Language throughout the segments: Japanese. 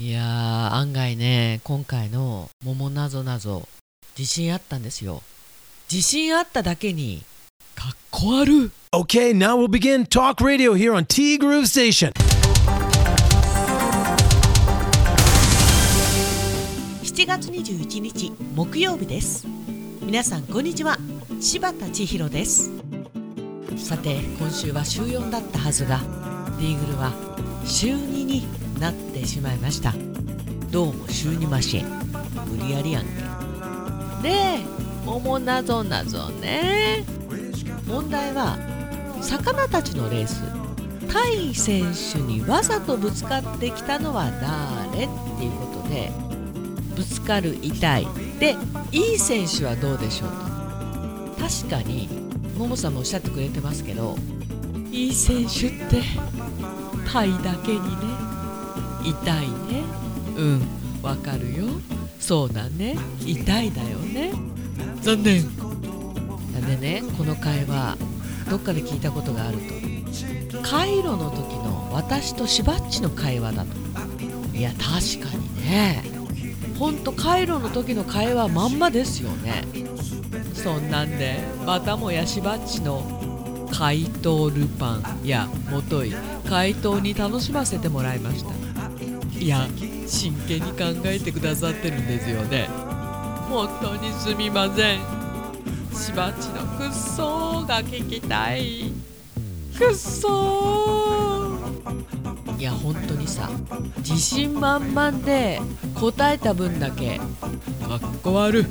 いやー案外ね今回の「桃なぞなぞ」自信あったんですよ。自信あっただけにかっこ悪 Okay, now we'll begin Talk Radio here on T Groove Station. 7月21日木曜日です。皆さんこんにちは。柴田千尋です。さて今週は週4だったはずがディーグルは週2になってしまいました。どうも週2マシン無理やりやんけ。で桃なぞなぞね。問題は魚たちのレース対選手にわざとぶつかってきたのは誰っていうことでぶつかる痛いでいい選手はどうでしょうと。確かにももさんもおっしゃってくれてますけどいい選手って体だけにね。痛いね。うんわかるよ。そうだね。痛いだよね。残念。でねこの会話どっかで聞いたことがあると。カイロの時の私としばっちの会話だと。いや確かにね。ほんとカイロの時の会話まんまですよね。そんなんでまたもやしばっちの怪盗ルパンやもとい怪盗に楽しませてもらいました。いや真剣に考えてくださってるんですよね。本当にすみません。しばっちのくっそーが聞きたい。くっそーいや本当にさ自信満々で答えた分だけかっこ悪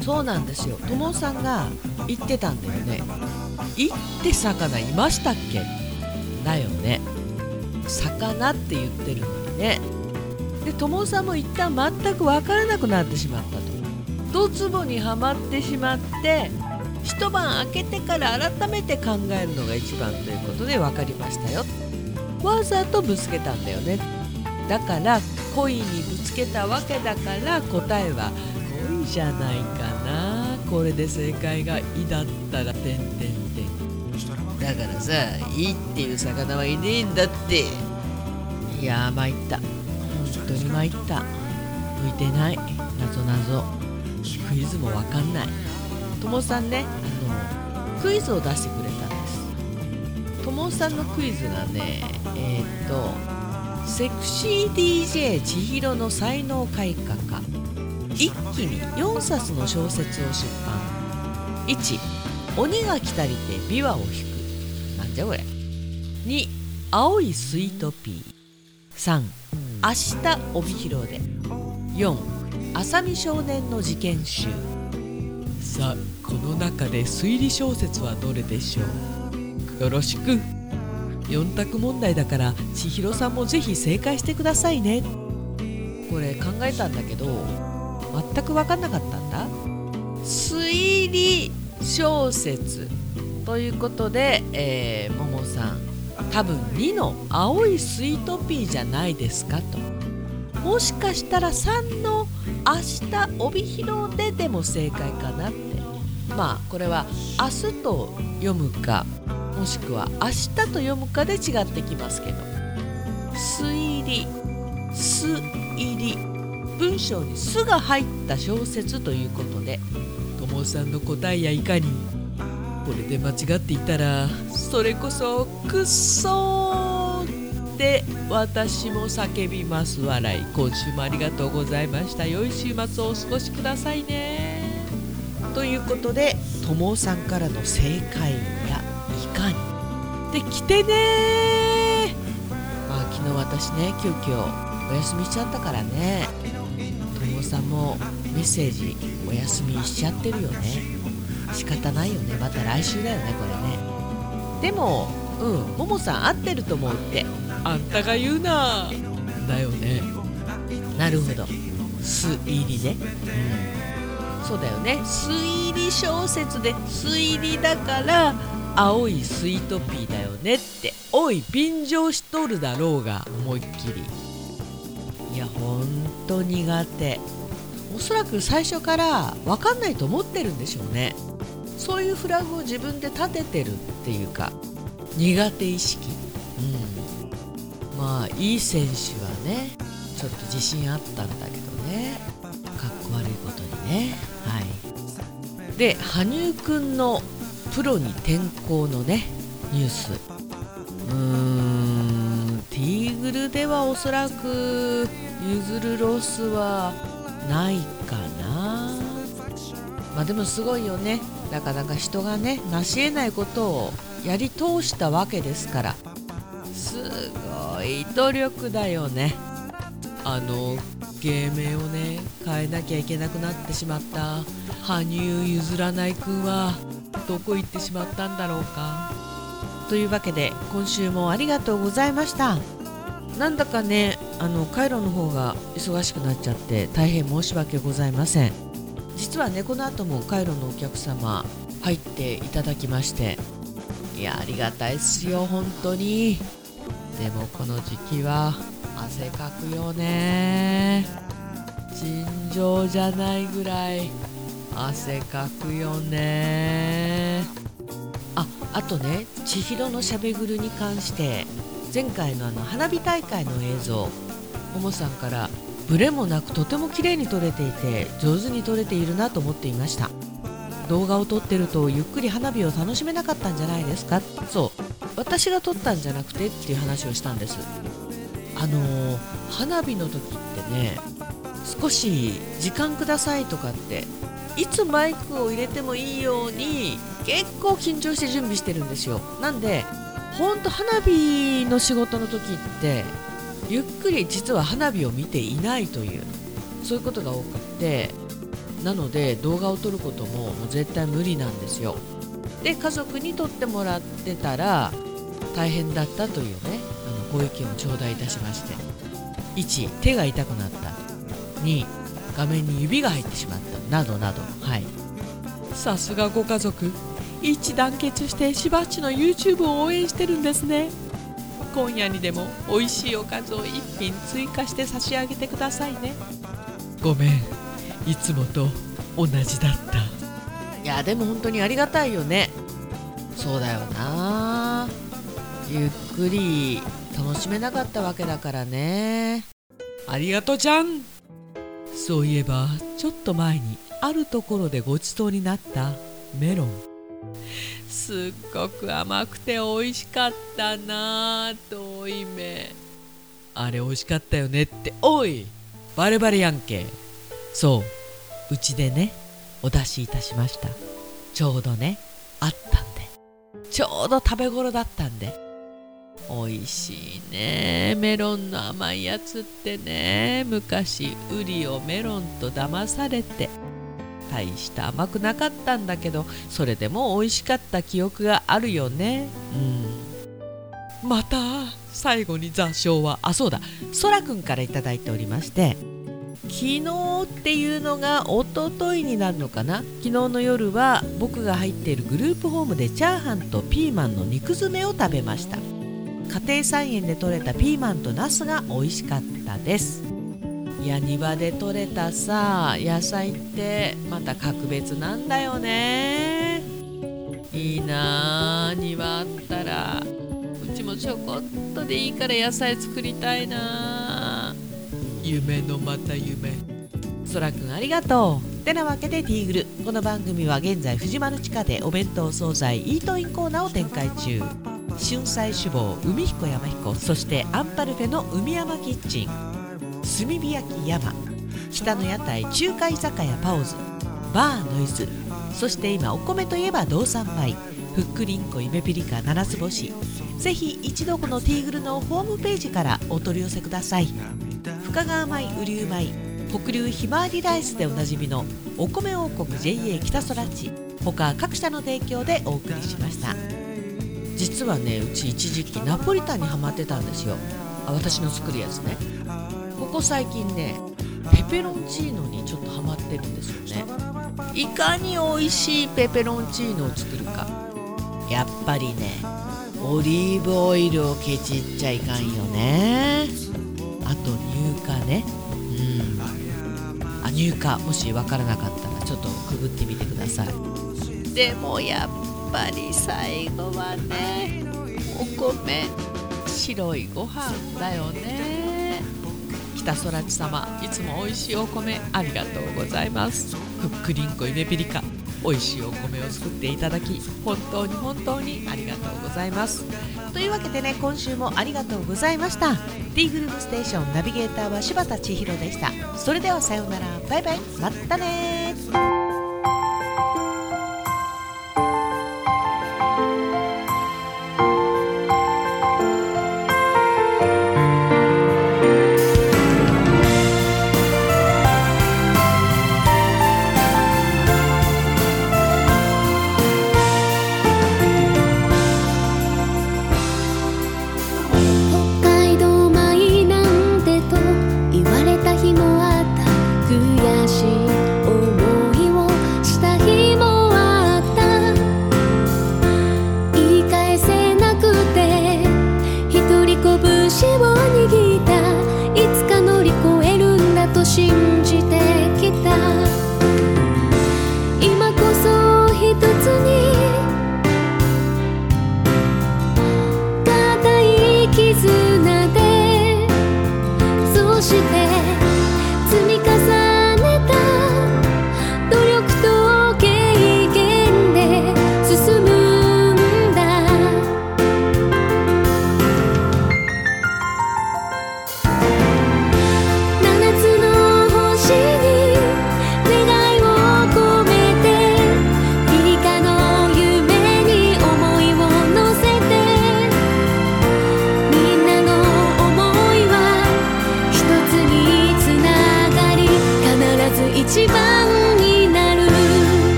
そうなんですよ。ともさんが言ってたんだよね。言って魚いましたっけ？だよね。魚って言ってるのにね。でともさんも一旦全く分からなくなってしまったと。ドツボにはまってしまって一晩明けてから改めて考えるのが一番ということで分かりましたよ。わざとぶつけたんだよね。だから恋にぶつけたわけだから答えは恋じゃないかな。これで正解が「い」だったら「てんてんてん」だからさ「い」っていう魚はいねえんだって。いや参った。本当に参った。向いてない。なぞなぞ。クイズもわかんない。ともさんねあのクイズを出してくれたんです。ともさんのクイズがねえー、っとセクシー DJ 千尋の才能開花か一気に4冊の小説を出版。1鬼が来たりて琵琶を弾く。なんじゃこれ。2青いスイートピー。3明日帯広で4浅見少年の事件集。さあこの中で推理小説はどれでしょう？よろしく。4択問題だから千尋さんもぜひ正解してくださいね。これ考えたんだけど全く分かんなかったんだ。推理小説。ということで、えー、ももさん。多分2の青いスイートピーじゃないですかと。もしかしたら3の明日帯広ででも正解かなって。まあこれは明日と読むかもしくは明日と読むかで違ってきますけど。推理推理文章に「す」が入った小説ということでともさんの答えやいかにこれで間違っていたらそれこそくっそーで私も叫びます笑い。今週もありがとうございました。良い週末をお過ごしくださいね。ということでともさんからの正解やいかに。で来てね。まあ昨日私ね急遽お休みしちゃったからね。ともさんもメッセージお休みしちゃってるよね。仕方ないよね。また来週だよねこれね。でもうんももさん合ってると思うって。あんたが言うな。だよね。なるほど。推理ね。うん。そうだよね。推理小説で推理だから青いスイートピーだよねっておい便乗しとるだろうが思いっきり。いやほんと苦手。おそらく最初から分かんないと思ってるんでしょうねそういうフラグを自分で立ててるっていうか苦手意識、うん、まあいい選手はねちょっと自信あったんだけどね。かっこ悪いことにね。はい。で羽生くんのプロに転向のねニュース。うーんティーグルではおそらく譲るロスはないかな。まあでもすごいよね。なかなか人がね成し得ないことをやり通したわけですから。すごい努力だよね。あの芸名をね変えなきゃいけなくなってしまった。羽生譲らないくんはどこ行ってしまったんだろうか。というわけで今週もありがとうございました。なんだかねあのカイロの方が忙しくなっちゃって大変申し訳ございません。実はねこの後もカイロのお客様入っていただきましていやありがたいですよ本当に。でもこの時期は汗かくよね。尋常じゃないぐらい汗かくよね。ああとね千尋のしゃべぐるに関して前回のあの花火大会の映像ももさんからブレもなくとても綺麗に撮れていて上手に撮れているなと思っていました。動画を撮ってるとゆっくり花火を楽しめなかったんじゃないですか？そう。私が撮ったんじゃなくてっていう話をしたんです。あのー花火の時ってね少し時間くださいとかっていつマイクを入れてもいいように結構緊張して準備してるんですよ。なんでほんと花火の仕事の時ってゆっくり実は花火を見ていないというそういうことが多くってなので動画を撮ることももう絶対無理なんですよ。で家族に撮ってもらってたら大変だったというねあのご意見を頂戴いたしまして。1手が痛くなった。2画面に指が入ってしまった。などなど。はい。さすがご家族。一致団結してしばっちの YouTube を応援してるんですね。今夜にでも美味しいおかずを一品追加して差し上げてくださいね。ごめん。いつもと同じだった。いやでも本当にありがたいよね。そうだよな。ゆっくり楽しめなかったわけだからね。ありがとうちゃん。そういえばちょっと前にあるところでごちそうになったメロンすっごく甘くて美味しかったなぁ遠い目。あれ美味しかったよねっておいバレバレやんけそううちでねお出しいたしました。ちょうどねあったんで。ちょうど食べ頃だったんで。美味しいねメロンの甘いやつってね。昔ウリをメロンと騙されて。大して甘くなかったんだけどそれでも美味しかった記憶があるよね。うん。また最後に座礁はあそうだ。そらくんから頂いておりまして昨日っていうのが一昨日になるのかな？昨日の夜は僕が入っているグループホームでチャーハンとピーマンの肉詰めを食べました。家庭菜園で採れたピーマンとナスが美味しかったです。いや庭で採れたさ野菜ってまた格別なんだよね。いいなあ庭あったら。うちもちょこっとでいいから野菜作りたいな。夢のまた夢。そらくんありがとう。てなわけでティーグル。この番組は現在藤丸地下でお弁当惣菜イートインコーナーを展開中。春菜志望海彦山彦そしてアンパルフェの海山キッチン。炭火焼き山。北の屋台中華居酒屋パオズ。バーノイズ。そして今お米といえば道産米。ふっくりんこイメピリカ七つ星ぜひ一度このティーグルのホームページからお取り寄せください。深川米雨竜米北流ひまわりライスでおなじみのお米王国 JA 北空地他各社の提供でお送りしました。実はねうち一時期ナポリタンにハマってたんですよ。私の作るやつね。ここ最近ねペペロンチーノにちょっとハマってるんですよね。いかに美味しいペペロンチーノを作るか。やっぱりねオリーブオイルをケチっちゃいかんよね。あと乳化ね。うん。あ乳化もしわからなかったらちょっとくぐってみてください。でもやっぱり最後はねお米白いご飯だよね。下空知様いつも美味しいお米ありがとうございます。ふっくりんこゆめぴりか美味しいお米を作っていただき本当に本当にありがとうございます。というわけでね今週もありがとうございました。T グループステーションナビゲーターは柴田千尋でした。それではさようなら。バイバイ。またね